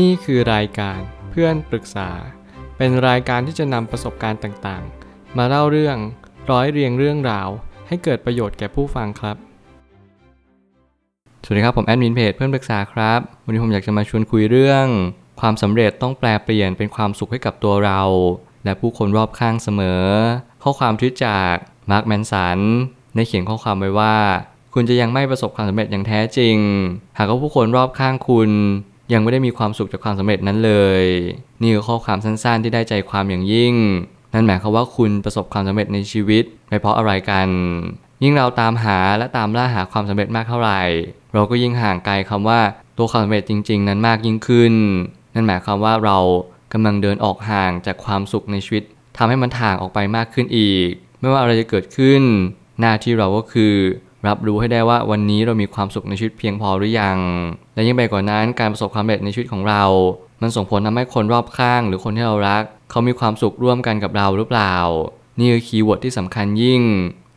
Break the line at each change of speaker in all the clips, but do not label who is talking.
นี่คือรายการเพื่อนปรึกษา เป็นรายการที่จะนำประสบการณ์ต่างๆ มาเล่าเรื่องร้อยเรียงเรื่องราว ให้เกิดประโยชน์แก่ผู้ฟังครับ สวัสดีครับผมแอดมินเพจเพื่อนปรึกษาครับ วันนี้ผมอยากจะมาชวนคุยเรื่อง ความสำเร็จต้องแปลเปลี่ยนเป็นความสุขให้กับตัวเรา และผู้คนรอบข้างเสมอ ข้อความทวิตจากมาร์คแมนสันได้เขียนข้อความไว้ว่า คุณจะยังไม่ประสบความสำเร็จอย่างแท้จริง หากว่าผู้คนรอบข้างคุณ ยังไม่ได้มีความสุขจากความสำเร็จนั้นเลย นี่คือข้อความสั้นๆ ที่ได้ใจความอย่างยิ่ง นั่นหมายความว่าคุณประสบความสำเร็จในชีวิตไปเพราะอะไรกัน ยิ่งเราตามหาและตามล่าหาความสำเร็จมากเท่าไหร่ เราก็ยิ่งห่างไกลคำว่าตัวความสำเร็จจริง ๆ นั้นมากยิ่งขึ้น นั่นหมายความว่าเรากำลังเดินออกห่างจากความสุขในชีวิตทำให้มันถ่างออกไปมากขึ้นอีก ไม่ว่าอะไรจะเกิดขึ้น หน้าที่เราก็คือ รับรู้ให้ได้ว่าวันนี้เรามีความสุขในชีวิตเพียงพอหรือยัง และยิ่งไปกว่านั้นการประสบความสำเร็จในชีวิตของเรา มันส่งผลทำให้คนรอบข้าง หรือคนที่เรารัก เขามีความสุขร่วมกันกับเราหรือเปล่า นี่คือ keyword ที่สำคัญยิ่ง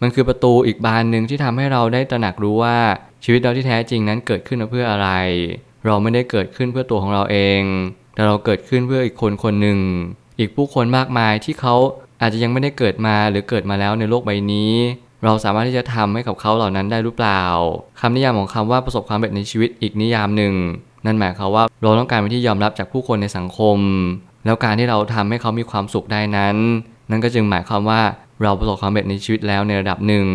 มันคือประตูอีกบานหนึ่งที่ทำให้เราได้ตระหนักรู้ว่าชีวิตเราที่แท้จริงนั้นเกิดขึ้นมาเพื่ออะไร เราไม่ได้เกิดขึ้นเพื่อตัวของเราเอง แต่เราเกิดขึ้นเพื่ออีกคนคนหนึ่ง อีกผู้คนมากมายที่เขาอาจจะยังไม่ได้เกิดมาหรือเกิดมาแล้วในโลกใบนี้ เราสามารถที่จะทำให้กับเขาเหล่านั้นได้หรือเปล่าคำนิยามของคำว่าประสบความสำเร็จในชีวิตอีกนิยามหนึ่ง นั่นหมายความว่าเราต้องการเป็นที่ยอมรับจากผู้คนในสังคม แล้วการที่เราทำให้เขามีความสุขได้นั้น นั่นก็จึงหมายความว่าเราประสบความสำเร็จในชีวิตแล้วในระดับหนึ่ง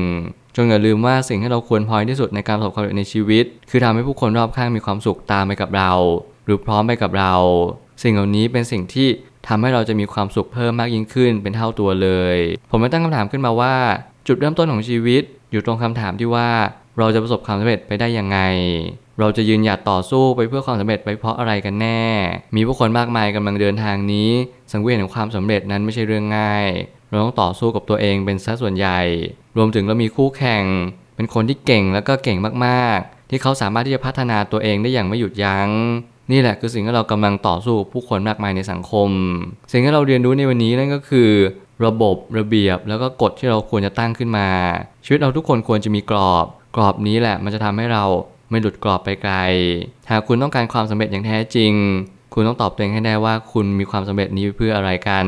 จงอย่าลืมว่าสิ่งที่เราควรพอยที่สุดในการประสบความสำเร็จในชีวิต คือทำให้ผู้คนรอบข้างมีความสุขตามไปกับเรา หรือพร้อมไปกับเรา สิ่งเหล่านี้เป็นสิ่งที่ทำให้เราจะมีความสุขเพิ่มมากยิ่งขึ้นเป็นเท่าตัวเลย ผมไม่ตั้งคำถามขึ้นมาว่า จุดเริ่มต้นของชีวิต อยู่ตรงคำถามที่ว่าเราจะประสบความสำเร็จไปได้ยังไง เราจะยืนหยัดต่อสู้ไปเพื่อความสำเร็จไปเพราะอะไรกันแน่ มีผู้คนมากมายกำลังเดินทางนี้ สังเวียนของความสำเร็จนั้นไม่ใช่เรื่องง่าย เราต้องต่อสู้กับตัวเองเป็นสัดส่วนใหญ่ รวมถึงเรามีคู่แข่ง เป็นคนที่เก่งแล้วก็เก่งมากๆ ที่เขาสามารถที่จะพัฒนาตัวเองได้อย่างไม่หยุดยัง้งนี่แหละคือสิ่งที่เรากำลังต่อสู้ผู้คนมากมายในสังคม สิ่งที่เราเรียนรู้ในวันนี้นั่นก็คือ ระบบระเบียบ แล้วก็กฎที่เราควรจะตั้งขึ้นมา ชีวิตเราทุกคนควรจะมีกรอบ กรอบนี้แหละมันจะทำให้เราไม่หลุดกรอบไปไกล หากคุณต้องการความสำเร็จอย่างแท้จริง คุณต้องตอบตัวเองให้ได้ว่าคุณมีความสำเร็จนี้เพื่ออะไรกัน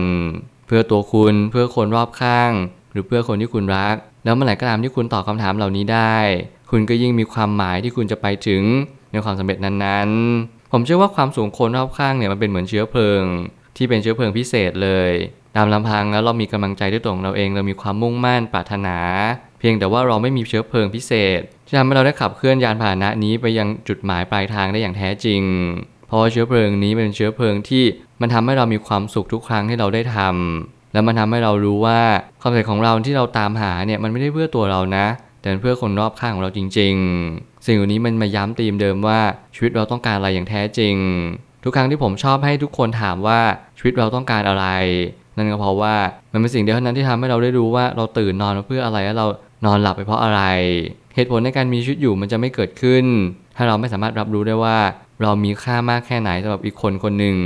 เพื่อตัวคุณเพื่อคนรอบข้าง หรือเพื่อคนที่คุณรัก แล้วเมื่อไหร่ก็ตามที่คุณตอบคำถามเหล่านี้ได้ คุณก็ยิ่งมีความหมายที่คุณจะไปถึงในความสำเร็จนั้นๆ ผมเชื่อว่าความสูงคนรอบข้างเนี่ยมันเป็นเหมือนเชื้อเพลิง ที่เป็นเชื้อเพลิงพิเศษเลย ตามลำพังแล้วเรามีกำลังใจด้วยตัวของเราเอง เรามีความมุ่งมั่นปรารถนา เพียงแต่ว่าเราไม่มีเชื้อเพลิงพิเศษที่ทำให้เราได้ขับเคลื่อนยานพาหนะนี้ไปยังจุดหมายปลายทางได้อย่างแท้จริง เพราะเชื้อเพลิงนี้เป็นเชื้อเพลิงที่มันทำให้เรามีความสุขทุกครั้งที่เราได้ทำแล้วมันทำให้เรารู้ว่าความสำเร็จของเราที่เราตามหาเนี่ยมันไม่ได้เพื่อตัวเรานะ แต่เพื่อคนรอบข้างของเราจริง ๆ สิ่งเหล่านี้มันมาย้ำธีมเดิมว่าชีวิตเราต้องการอะไรอย่างแท้จริง ทุกครั้งที่ผมชอบให้ทุกคนถามว่าชีวิตเราต้องการอะไร นั่นก็เพราะว่ามันเป็นสิ่งเดียวเท่านั้นที่ทำให้เราได้รู้ว่าเราตื่นนอนมาเพื่ออะไรและเรานอนหลับไปเพราะอะไร เหตุผลในการมีชีวิตอยู่มันจะไม่เกิดขึ้น ถ้าเราไม่สามารถรับรู้ได้ว่า เรามีค่ามากแค่ไหนสำหรับอีกคนคนหนึ่ง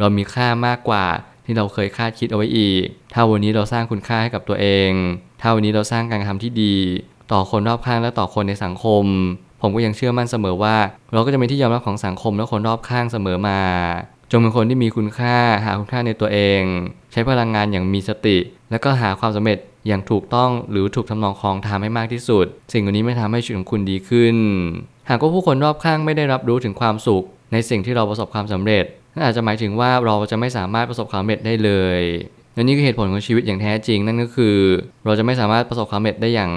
เรามีค่ามากกว่าที่เราเคยคาดคิดเอาไว้อีก ถ้าวันนี้เราสร้างคุณค่าให้กับตัวเอง ถ้าวันนี้เราสร้างการกระทำที่ดี ต่อคนรอบข้างและต่อคนในสังคม ผมก็ยังเชื่อมั่นเสมอว่า เราก็จะเป็นที่ยอมรับของสังคมและคนรอบข้างเสมอมา จงเป็นคนที่มีคุณค่าหาคุณค่าในตัวเอง ใช้พลังงานอย่างมีสติ แล้วก็หาความสำเร็จอย่างถูกต้องหรือถูกทำนองคลองทำให้มากที่สุด สิ่งเหล่านี้ไม่ทำให้ชีวิตของคุณดีขึ้น หากว่าผู้คนรอบข้างไม่ได้รับรู้ถึงความสุข ในสิ่งที่เราประสบความสำเร็จนั่นอาจจะหมายถึงว่าเราจะไม่สามารถประสบความสำเร็จได้เลยและนี่คือเหตุผลของชีวิตอย่างแท้จริงนั่นก็คือ เราจะไม่สามารถประสบความสำเร็จได้อย่าง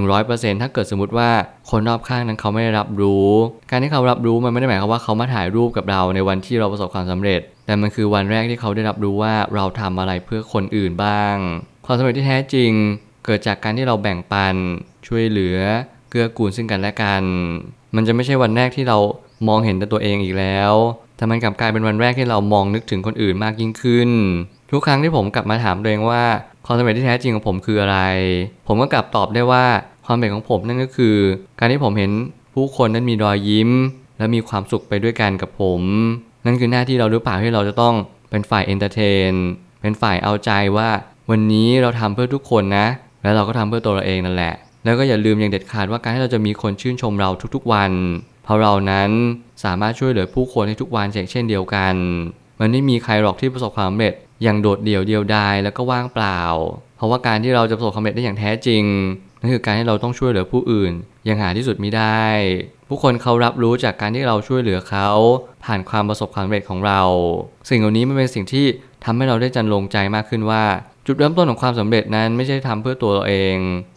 100%ถ้าเกิดสมมติว่าคนรอบข้างนั้นเขาไม่ได้รับรู้ การที่เขารับรู้มันไม่ได้หมายความว่าเขามาถ่ายรูปกับเราในวันที่เราประสบความสำเร็จ แต่มันคือวันแรกที่เขาได้รับรู้ว่าเราทำอะไรเพื่อคนอื่นบ้าง ความสำเร็จที่แท้จริง เกิดจากการที่เราแบ่งปัน ช่วยเหลือ เกื้อกูลซึ่งกันและกัน มันจะไม่ใช่วันแรกที่เรามองเห็นแต่ตัวเองอีกแล้วแต่มันกลับกลายเป็นวันแรกที่เรามองนึกถึงคนอื่นมากยิ่งขึ้น ทุกครั้งที่ผมกลับมาถามตัวเองว่าความสำเร็จที่แท้จริงของผมคืออะไร ผมก็กลับตอบได้ว่าความสำเร็จของผมนั่นก็คือ การที่ผมเห็นผู้คนนั้นมีรอยยิ้ม และมีความสุขไปด้วยกันกับผม นั่นคือหน้าที่เราหรือเปล่าที่เราจะต้องเป็นฝ่าย entertain เป็นฝ่ายเอาใจว่า วันนี้เราทำเพื่อทุกคนนะ แล้วเราก็ทำเพื่อตัวเราเองนั่นแหละ แล้วก็อย่าลืมอย่างเด็ดขาดว่าการที่เราจะมีคนชื่นชมเราทุกๆวัน เพราะเรานั้นสามารถช่วยเหลือผู้คนในทุกวันอย่างเช่นเดียวกัน มันไม่มีใครหรอกที่ประสบความสำเร็จ อย่างโดดเดี่ยวเดียวดายแล้วก็ว่างเปล่า เพราะว่าการที่เราจะประสบความสำเร็จได้อย่างแท้จริงนั่นคือการที่เราต้องช่วยเหลือผู้อื่นอย่างหาที่สุดมิได้ ผู้คนเขารับรู้จากการที่เราช่วยเหลือเขา ผ่านความประสบความสำเร็จของเรา สิ่งเหล่านี้มันเป็นสิ่งที่ทำให้เราได้จันลงใจมากขึ้นว่า จุดเริ่มต้นของความสำเร็จนั้นไม่ใช่ทำเพื่อตัวเราเอง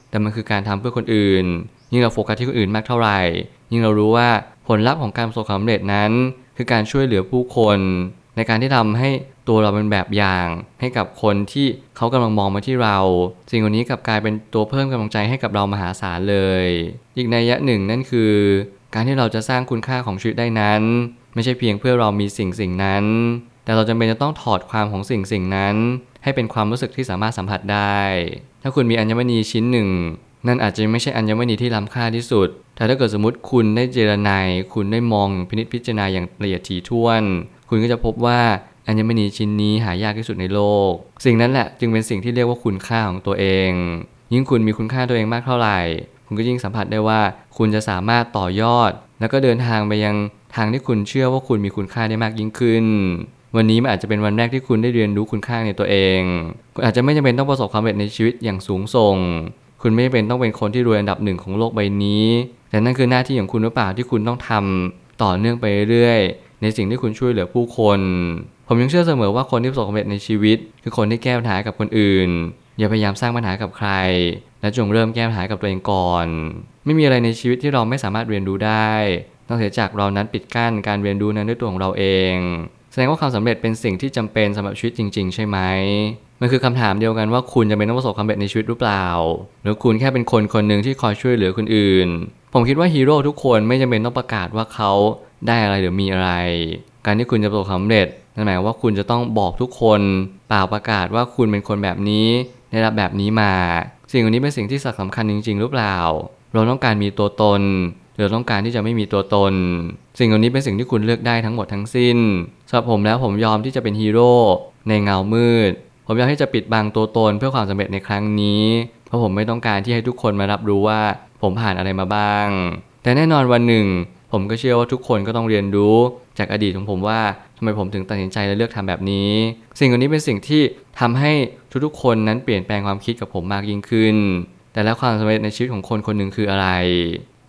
แต่มันคือการทำเพื่อคนอื่น ยิ่งเราโฟกัสที่คนอื่นมากเท่าไหร่ ยิ่งเรารู้ว่าผลลัพธ์ของการประสบความสำเร็จนั้น คือการช่วยเหลือผู้คน ในการที่ทำให้ ตัวเราเป็นแบบอย่าง ให้กับคนที่เขากำลังมองมาที่เรา สิ่งเหล่านี้กลับกลายเป็นตัวเพิ่มกำลังใจให้กับเรามหาศาลเลย อีกในยะหนึ่งนั่นคือ การที่เราจะสร้างคุณค่าของชีวิตได้นั้น ไม่ใช่เพียงเพื่อเรามีสิ่งสิ่งนั้น แต่เราจำเป็นจะต้องถอดความของสิ่งสิ่งนั้น ให้เป็นความรู้สึกที่สามารถสัมผัสได้ ถ้าคุณมีอัญมณีชิ้นหนึ่งนั่นอาจจะไม่ใช่อัญมณีที่ล้ำค่าที่สุด แต่ถ้าเกิดสมมติคุณได้เจรไนยคุณได้มองพินิจพิจารณาอย่างละเอียดถี่ถ้วน คุณก็จะพบว่า อัญมณีชิ้นนี้หายากที่สุดในโลก สิ่งนั้นแหละจึงเป็นสิ่งที่เรียกว่าคุณค่าของตัวเอง ยิ่งคุณมีคุณค่าตัวเองมากเท่าไหร่ คุณก็ยิ่งสัมผัสได้ว่าคุณจะสามารถต่อยอด แล้วก็เดินทางไปยังทางที่คุณเชื่อว่าคุณมีคุณค่าได้มากยิ่งขึ้น วันนี้มันอาจจะเป็นวันแรกที่คุณได้เรียนรู้คุณค่าในตัวเอง คุณอาจจะไม่จำเป็นต้องประสบความสำเร็จในชีวิตอย่างสูงส่ง คุณไม่จำเป็นต้องเป็นคนที่รวยอันดับหนึ่งของโลกใบนี้ แต่นั่นคือหน้าที่ของคุณหรือเปล่าที่คุณต้องทำต่อเนื่องไปเรื่อยในสิ่งที่คุณช่วยเหลือผู้คน ผมยังเชื่อเสมอว่าคนที่ประสบความสำเร็จในชีวิต คือคนที่แก้ปัญหากับคนอื่น อย่าพยายามสร้างปัญหากับใคร และจงเริ่มแก้ปัญหากับตัวเองก่อน ไม่มีอะไรในชีวิตที่เราไม่สามารถเรียนรู้ได้นอกจากเรานั้นปิดกั้นการเรียนรู้นั้นด้วยตัวของเราเอง แสดงว่าความสำเร็จเป็นสิ่งที่จำเป็นสำหรับชีวิตจริง ๆ ใช่ไหมมันคือคำถามเดียวกันว่าคุณจะเป็นต้องประสบความสำเร็จในชีวิตหรือเปล่า หรือคุณแค่เป็นคนคนหนึ่งที่คอยช่วยเหลือคนอื่น ผมคิดว่าฮีโร่ทุกคนไม่จำเป็นต้องประกาศว่าเขาได้อะไรหรือมีอะไร การที่คุณจะประสบความสำเร็จ นั่นหมายว่าคุณจะต้องบอกทุกคนเปล่าประกาศว่าคุณเป็นคนแบบนี้ได้รับแบบนี้มา สิ่งเหล่านี้เป็นสิ่งที่สำคัญจริง ๆ หรือเปล่า เราต้องการมีตัวตนหรือต้องการที่จะไม่มีตัวตน สิ่งเหล่านี้เป็นสิ่งที่คุณเลือกได้ทั้งหมดทั้งสิ้นสำหรับผมแล้วผมยอมที่จะเป็นฮีโร่ในเงามืด ผมยอมที่จะปิดบังตัวตนเพื่อความสำเร็จในครั้งนี้ เพราะผมไม่ต้องการที่ให้ทุกคนมารับรู้ว่า ผมผ่านอะไรมาบ้าง แต่แน่นอนวันหนึ่ง ผมก็เชื่อว่าทุกคนก็ต้องเรียนรู้จากอดีตของผมว่า ทำไมผมถึงตัดสินใจและเลือกทำแบบนี้ สิ่งเหล่านี้เป็นสิ่งที่ทำให้ทุกๆคนนั้นเปลี่ยนแปลงความคิดกับผมมากยิ่งขึ้น แต่แล้วความสำเร็จในชีวิตของคนคนหนึ่งคืออะไร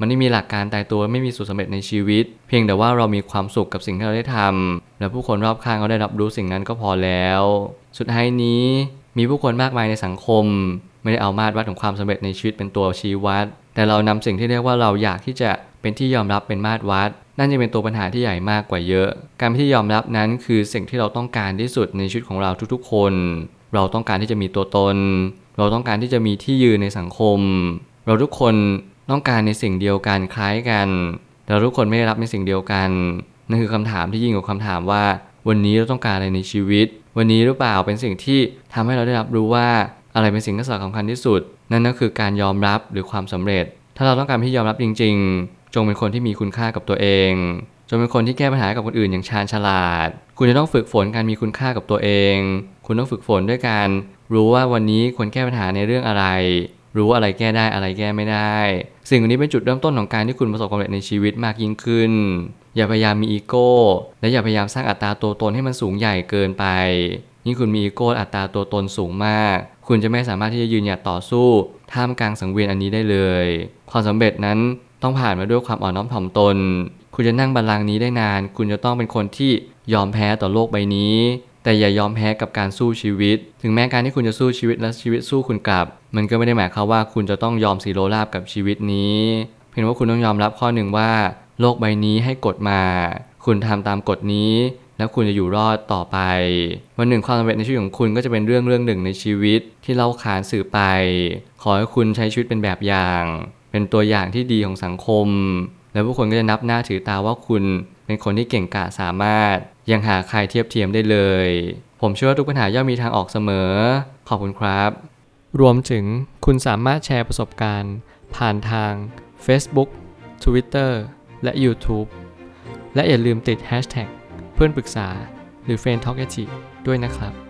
มันไม่มีหลักการตายตัวไม่มีสูตรสำเร็จในชีวิต เพียงแต่ว่าเรามีความสุขกับสิ่งที่เราได้ทำและผู้คนรอบข้างเขาได้รับรู้สิ่งนั้นก็พอแล้ว สุดท้ายนี้มีผู้คนมากมายในสังคม ไม่ได้เอามาตรวัดของความสำเร็จในชีวิตเป็นตัวชี้วัด แต่เรานำสิ่งที่เรียกว่าเราอยากที่จะเป็นที่ยอมรับเป็นมาตรวัด นั่นจะเป็นตัวปัญหาที่ใหญ่มากกว่าเยอะ การที่ยอมรับนั้นคือสิ่งที่เราต้องการที่สุดในชีวิตของเราทุกๆ คน เราต้องการที่จะมีตัวตน เราต้องการที่จะมีที่ยืนในสังคม เราทุกคนต้องการในสิ่งเดียวกันคล้ายกันแต่เราทุกคนไม่ได้รับในสิ่งเดียวกันนั่นคือคำถามที่ยิ่งกว่าคำถามว่า วันนี้เราต้องการอะไรในชีวิต วันนี้หรือเปล่าเป็นสิ่งที่ทำให้เราได้รับรู้ว่าอะไรเป็นสิ่งที่สำคัญที่สุด นั่นก็คือการยอมรับหรือความสำเร็จ ถ้าเราต้องการที่ยอมรับจริง ๆ จงเป็นคนที่มีคุณค่ากับตัวเอง จงเป็นคนที่แก้ปัญหากับคนอื่นอย่างชาญฉลาด คุณจะต้องฝึกฝนการมีคุณค่ากับตัวเอง คุณต้องฝึกฝนด้วยการรู้ว่าวันนี้ควรแก้ปัญหาในเรื่องอะไร รู้อะไรแก้ได้อะไรแก้ไม่ได้ สิ่งนี้เป็นจุดเริ่มต้นของการที่คุณประสบความสำเร็จในชีวิตมากยิ่งขึ้น อย่าพยายามมีอีโก้ และอย่าพยายามสร้างอัตราตัวตนให้มันสูงใหญ่เกินไปยิ่งคุณมีอีโก้อัตราตัวตนสูงมาก คุณจะไม่สามารถที่จะยืนหยัดต่อสู้ ท่ามกลางสังเวียนอันนี้ได้เลย ความสำเร็จนั้น ต้องผ่านมาด้วยความอ่อนน้อมถ่อมตน คุณจะนั่งบัลลังก์นี้ได้นาน คุณจะต้องเป็นคนที่ยอมแพ้ต่อโลกใบนี้ แต่อย่ายอมแพ้กับการสู้ชีวิต ถึงแม้การที่คุณจะสู้ชีวิตและชีวิตสู้คุณกลับ มันก็ไม่ได้หมายความว่าคุณจะต้องยอมสีโรราบกับชีวิตนี้ เพียงว่าคุณต้องยอมรับข้อหนึ่งว่า โลกใบนี้ให้กฎมา คุณทำตามกฎนี้แล้วคุณจะอยู่รอดต่อไป วันหนึ่งความสำเร็จในชีวิตของคุณก็จะเป็นเรื่องเรื่องหนึ่งในชีวิตที่เล่าขานสื่อไป ขอให้คุณใช้ชีวิตเป็นแบบอย่าง เป็นตัวอย่างที่ดีของสังคม แล้วผู้คนก็จะนับหน้าถือตาว่าคุณเป็นคนที่เก่งกาจสามารถ ยังหาใครเทียบเทียมได้เลย ผมเชื่อว่าทุกปัญหาย่อมมีทางออกเสมอ ขอบคุณครับ รวมถึงคุณสามารถแชร์ประสบการณ์ ผ่านทาง Facebook Twitter และ YouTube และอย่าลืมติด Hashtag เพื่อนปรึกษาหรือ f r ร e n d t a l k ด้วยนะครับ